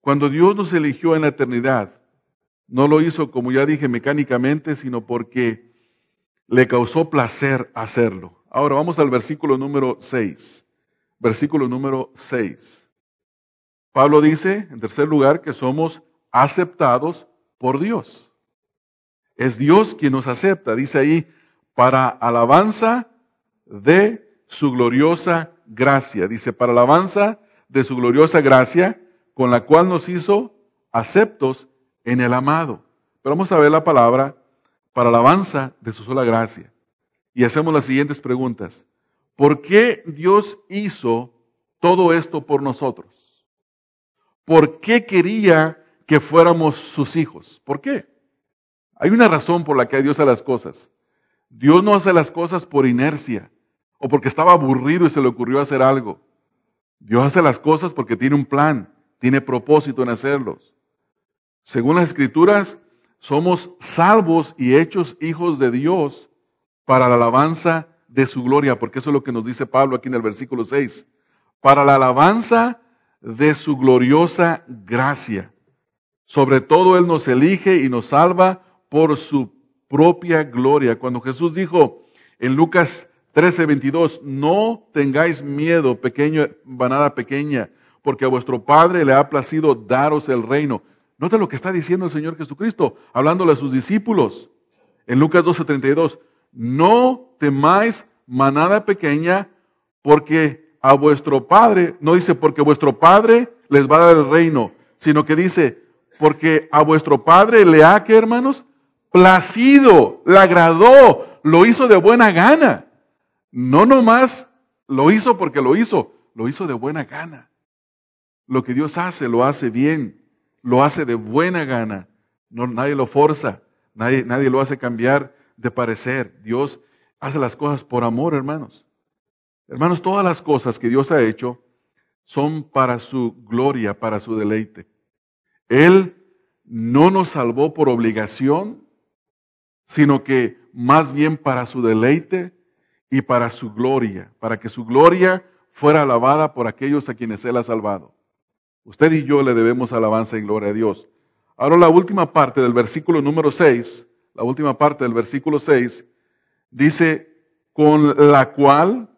Cuando Dios nos eligió en la eternidad, no lo hizo, como ya dije, mecánicamente, sino porque le causó placer hacerlo. Ahora vamos al versículo número 6. Versículo número 6. Pablo dice, en tercer lugar, que somos aceptados por Dios. Es Dios quien nos acepta, dice ahí, para alabanza de su gloriosa gracia. Dice, para alabanza de su gloriosa gracia, con la cual nos hizo aceptos en el amado. Pero vamos a ver la palabra para alabanza de su sola gracia. Y hacemos las siguientes preguntas. ¿Por qué Dios hizo todo esto por nosotros? ¿Por qué quería que fuéramos sus hijos? ¿Por qué? Hay una razón por la que Dios hace las cosas. Dios no hace las cosas por inercia o porque estaba aburrido y se le ocurrió hacer algo. Dios hace las cosas porque tiene un plan, tiene propósito en hacerlos. Según las escrituras, somos salvos y hechos hijos de Dios para la alabanza de su gloria, porque eso es lo que nos dice Pablo aquí en el versículo 6. Para la alabanza de su gloriosa gracia. Sobre todo Él nos elige y nos salva por su propia gloria. Cuando Jesús dijo en Lucas 13, 22, no tengáis miedo, pequeño, vanada pequeña, porque a vuestro Padre le ha placido daros el reino. Nota lo que está diciendo el Señor Jesucristo, hablándole a sus discípulos. En Lucas 12:32, no temáis manada pequeña, porque a vuestro Padre, no dice porque vuestro Padre les va a dar el reino, sino que dice, porque a vuestro Padre le ha, que hermanos, placido, le agradó, lo hizo de buena gana. No nomás lo hizo porque lo hizo, lo hizo de buena gana. Lo que Dios hace, lo hace bien lo hace de buena gana. Nadie lo forza, nadie, nadie lo hace cambiar de parecer. Dios hace las cosas por amor, hermanos. Hermanos, todas las cosas que Dios ha hecho son para su gloria, para su deleite. Él no nos salvó por obligación, sino que más bien para su deleite y para su gloria, para que su gloria fuera alabada por aquellos a quienes Él ha salvado. Usted y yo le debemos alabanza y gloria a Dios. Ahora la última parte del versículo número 6, la última parte del versículo 6, dice, con la cual,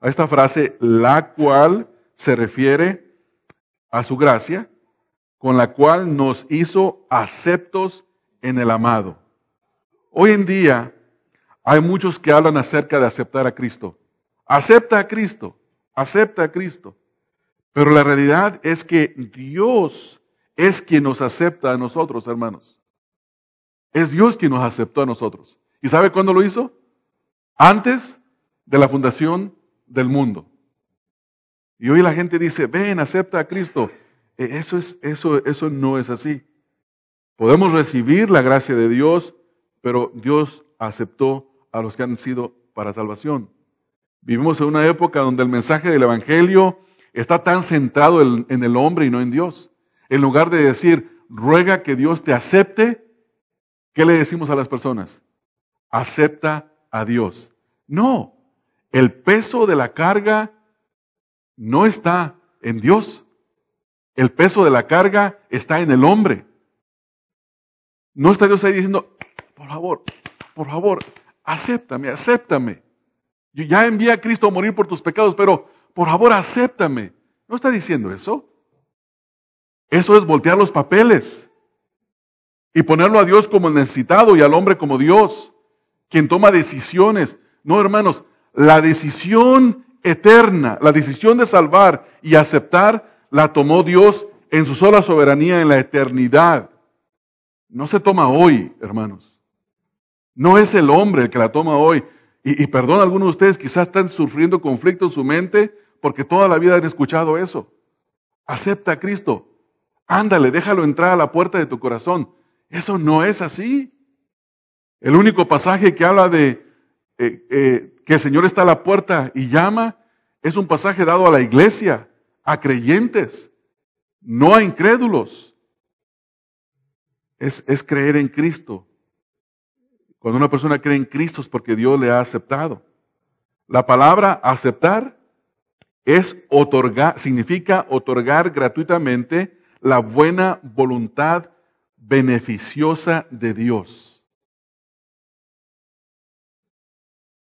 a esta frase, la cual se refiere a su gracia, con la cual nos hizo aceptos en el amado. Hoy en día hay muchos que hablan acerca de aceptar a Cristo. Acepta a Cristo, acepta a Cristo. Pero la realidad es que Dios es quien nos acepta a nosotros, hermanos. Es Dios quien nos aceptó a nosotros. ¿Y sabe cuándo lo hizo? Antes de la fundación del mundo. Y hoy la gente dice, ven, acepta a Cristo. E, eso, es, eso, eso no es así. Podemos recibir la gracia de Dios, pero Dios aceptó a los que han sido para salvación. Vivimos en una época donde el mensaje del Evangelio está tan centrado en el hombre y no en Dios. En lugar de decir, ruega que Dios te acepte, ¿qué le decimos a las personas? Acepta a Dios. No, el peso de la carga no está en Dios. El peso de la carga está en el hombre. No está Dios ahí diciendo, por favor, por favor, acéptame, acéptame. Yo ya envié a Cristo a morir por tus pecados, pero por favor, acéptame. ¿No está diciendo eso? Eso es voltear los papeles y ponerlo a Dios como necesitado y al hombre como Dios, quien toma decisiones. No, hermanos, la decisión eterna, la decisión de salvar y aceptar, la tomó Dios en su sola soberanía en la eternidad. No se toma hoy, hermanos. No es el hombre el que la toma hoy. Y, y perdón, algunos de ustedes quizás están sufriendo conflicto en su mente porque toda la vida han escuchado eso. Acepta a Cristo. Ándale, déjalo entrar a la puerta de tu corazón. Eso no es así. El único pasaje que habla de eh, eh, que el Señor está a la puerta y llama es un pasaje dado a la iglesia, a creyentes, no a incrédulos. Es, es creer en Cristo. Cuando una persona cree en Cristo es porque Dios le ha aceptado. La palabra aceptar es otorgar, significa otorgar gratuitamente la buena voluntad beneficiosa de Dios.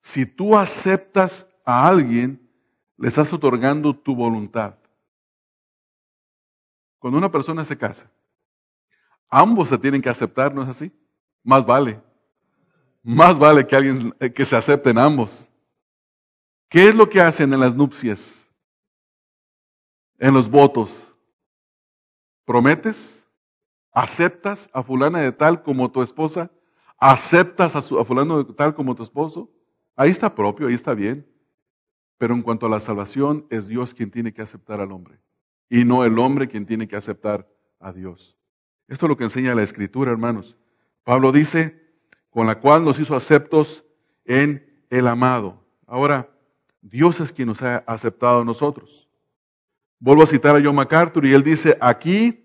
Si tú aceptas a alguien, le estás otorgando tu voluntad. Cuando una persona se casa, ambos se tienen que aceptar, ¿no es así? Más vale. Más vale que alguien eh, que se acepten ambos. ¿Qué es lo que hacen en las nupcias? En los votos. ¿Prometes? ¿Aceptas a fulana de tal como tu esposa? ¿Aceptas a, a fulano de tal como tu esposo? Ahí está propio, ahí está bien. Pero en cuanto a la salvación, es Dios quien tiene que aceptar al hombre y no el hombre quien tiene que aceptar a Dios. Esto es lo que enseña la Escritura, hermanos. Pablo dice, con la cual nos hizo aceptos en el amado. Ahora, Dios es quien nos ha aceptado a nosotros. Vuelvo a citar a John MacArthur y él dice, aquí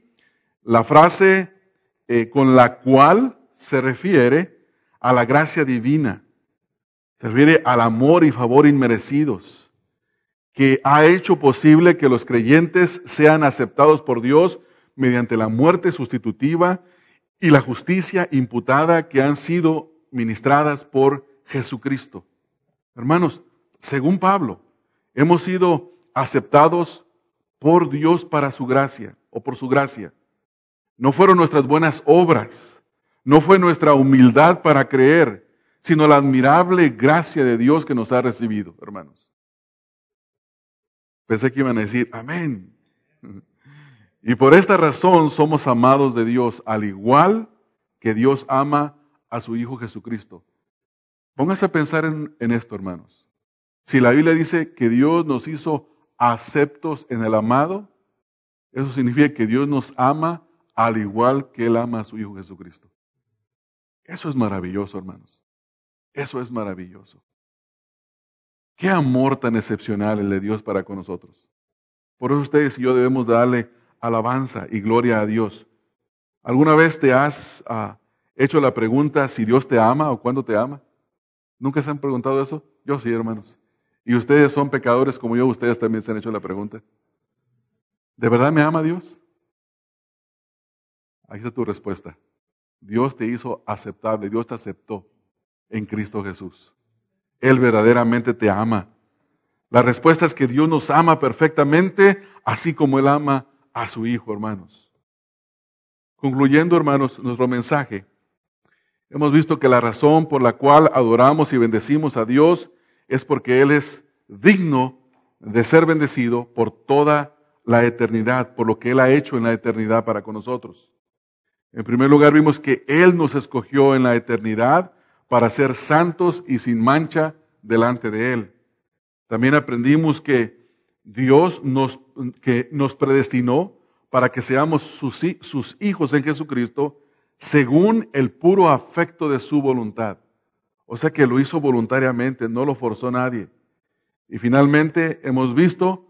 la frase eh, con la cual se refiere a la gracia divina, se refiere al amor y favor inmerecidos que ha hecho posible que los creyentes sean aceptados por Dios mediante la muerte sustitutiva y la justicia imputada que han sido ministradas por Jesucristo. Hermanos, según Pablo, hemos sido aceptados por Dios para su gracia o por su gracia. No fueron nuestras buenas obras, no fue nuestra humildad para creer, sino la admirable gracia de Dios que nos ha recibido, hermanos. Pensé que iban a decir, amén. Y por esta razón somos amados de Dios, al igual que Dios ama a su Hijo Jesucristo. Póngase a pensar en, en, esto, hermanos. Si la Biblia dice que Dios nos hizo aceptos en el amado, eso significa que Dios nos ama al igual que Él ama a su Hijo Jesucristo. Eso es maravilloso, hermanos. Eso es maravilloso. Qué amor tan excepcional el de Dios para con nosotros. Por eso ustedes y yo debemos darle alabanza y gloria a Dios. ¿Alguna vez te has ah, hecho la pregunta si Dios te ama o cuándo te ama? ¿Nunca se han preguntado eso? Yo sí, hermanos. Y ustedes son pecadores como yo, ustedes también se han hecho la pregunta. ¿De verdad me ama Dios? Ahí está tu respuesta. Dios te hizo aceptable, Dios te aceptó en Cristo Jesús. Él verdaderamente te ama. La respuesta es que Dios nos ama perfectamente, así como Él ama a su Hijo, hermanos. Concluyendo, hermanos, nuestro mensaje, hemos visto que la razón por la cual adoramos y bendecimos a Dios es porque Él es digno de ser bendecido por toda la eternidad, por lo que Él ha hecho en la eternidad para con nosotros. En primer lugar, vimos que Él nos escogió en la eternidad para ser santos y sin mancha delante de Él. También aprendimos que Dios nos, que nos predestinó para que seamos sus, sus hijos en Jesucristo según el puro afecto de su voluntad. O sea que lo hizo voluntariamente, no lo forzó nadie. Y finalmente hemos visto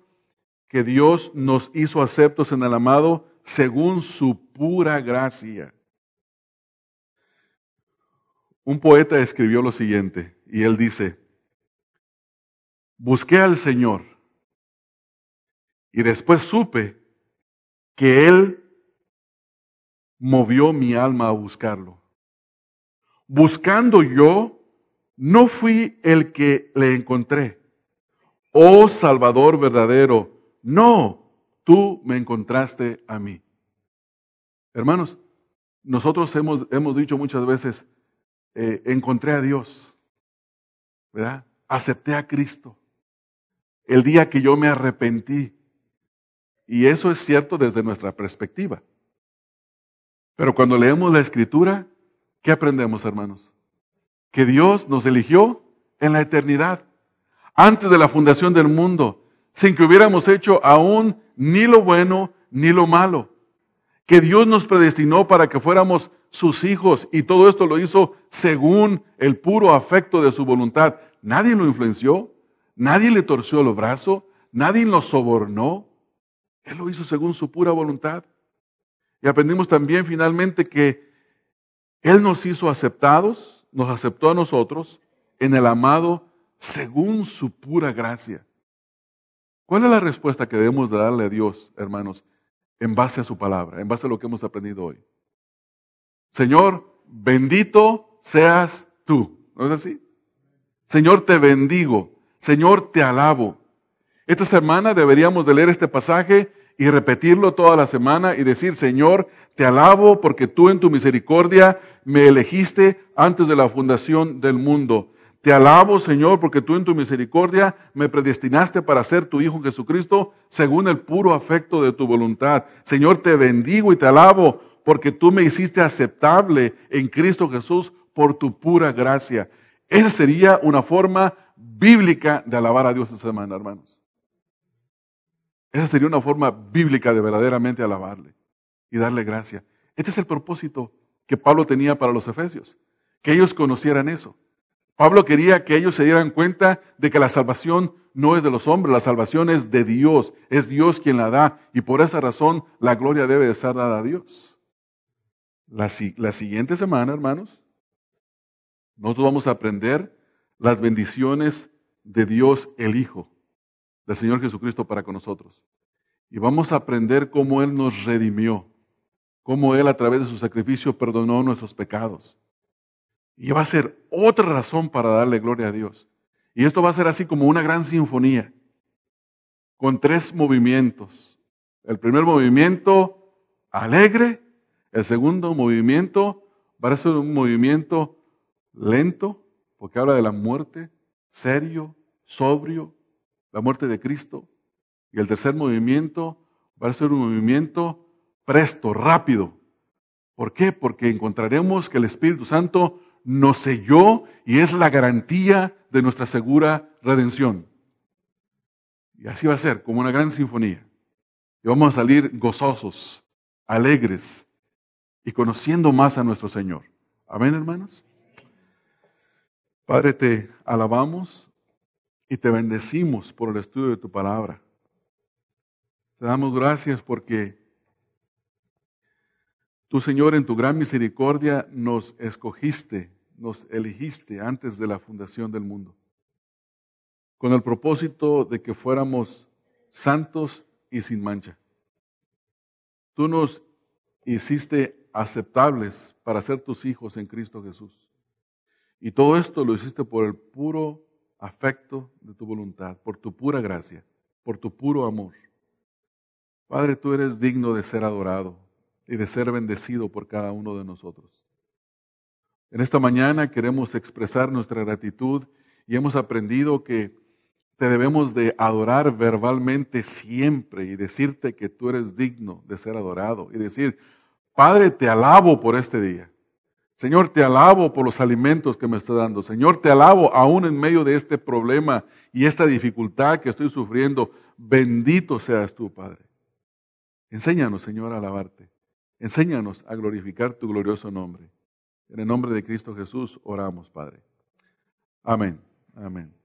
que Dios nos hizo aceptos en el amado según su pura gracia. Un poeta escribió lo siguiente, y él dice, busqué al Señor y después supe que Él movió mi alma a buscarlo. Buscando yo, no fui el que le encontré. Oh Salvador verdadero, no, tú me encontraste a mí. Hermanos, nosotros hemos, hemos dicho muchas veces, eh, encontré a Dios, ¿verdad? Acepté a Cristo. El día que yo me arrepentí. Y eso es cierto desde nuestra perspectiva. Pero cuando leemos la escritura, ¿qué aprendemos, hermanos? Que Dios nos eligió en la eternidad, antes de la fundación del mundo, sin que hubiéramos hecho aún ni lo bueno ni lo malo. Que Dios nos predestinó para que fuéramos sus hijos y todo esto lo hizo según el puro afecto de su voluntad. Nadie lo influenció, nadie le torció el brazo, nadie lo sobornó. Él lo hizo según su pura voluntad. Y aprendimos también finalmente que Él nos hizo aceptados, nos aceptó a nosotros en el amado según su pura gracia. ¿Cuál es la respuesta que debemos darle a Dios, hermanos, en base a su palabra, en base a lo que hemos aprendido hoy. Señor, bendito seas tú. ¿No es así? Señor, te bendigo. Señor, te alabo. Esta semana deberíamos de leer este pasaje y repetirlo toda la semana y decir, Señor, te alabo porque tú en tu misericordia me elegiste antes de la fundación del mundo. Te alabo, Señor, porque tú en tu misericordia me predestinaste para ser tu Hijo Jesucristo según el puro afecto de tu voluntad. Señor, te bendigo y te alabo porque tú me hiciste aceptable en Cristo Jesús por tu pura gracia. Esa sería una forma bíblica de alabar a Dios esta semana, hermanos. Esa sería una forma bíblica de verdaderamente alabarle y darle gracia. Este es el propósito que Pablo tenía para los efesios, que ellos conocieran eso. Pablo quería que ellos se dieran cuenta de que la salvación no es de los hombres, la salvación es de Dios, es Dios quien la da y por esa razón la gloria debe de ser dada a Dios. La, la siguiente semana, hermanos, nosotros vamos a aprender las bendiciones de Dios el Hijo, del Señor Jesucristo para con nosotros. Y vamos a aprender cómo Él nos redimió, cómo Él a través de su sacrificio perdonó nuestros pecados y va a ser otra razón para darle gloria a Dios. Y esto va a ser así como una gran sinfonía, con tres movimientos. El primer movimiento alegre, el segundo movimiento va a ser un movimiento lento, porque habla de la muerte, serio, sobrio, la muerte de Cristo. Y el tercer movimiento va a ser un movimiento presto, rápido. ¿Por qué? Porque encontraremos que el Espíritu Santo nos selló y es la garantía de nuestra segura redención. Y así va a ser, como una gran sinfonía. Y vamos a salir gozosos, alegres y conociendo más a nuestro Señor. Amén, hermanos. Padre, te alabamos y te bendecimos por el estudio de tu palabra. Te damos gracias porque tú, Señor, en tu gran misericordia nos escogiste nos elegiste antes de la fundación del mundo, con el propósito de que fuéramos santos y sin mancha. Tú nos hiciste aceptables para ser tus hijos en Cristo Jesús. Y todo esto lo hiciste por el puro afecto de tu voluntad, por tu pura gracia, por tu puro amor. Padre, tú eres digno de ser adorado y de ser bendecido por cada uno de nosotros. En esta mañana queremos expresar nuestra gratitud y hemos aprendido que te debemos de adorar verbalmente siempre y decirte que tú eres digno de ser adorado y decir, Padre, te alabo por este día. Señor, te alabo por los alimentos que me está dando. Señor, te alabo aún en medio de este problema y esta dificultad que estoy sufriendo. Bendito seas tú, Padre. Enséñanos, Señor, a alabarte. Enséñanos a glorificar tu glorioso nombre. En el nombre de Cristo Jesús oramos, Padre. Amén. Amén.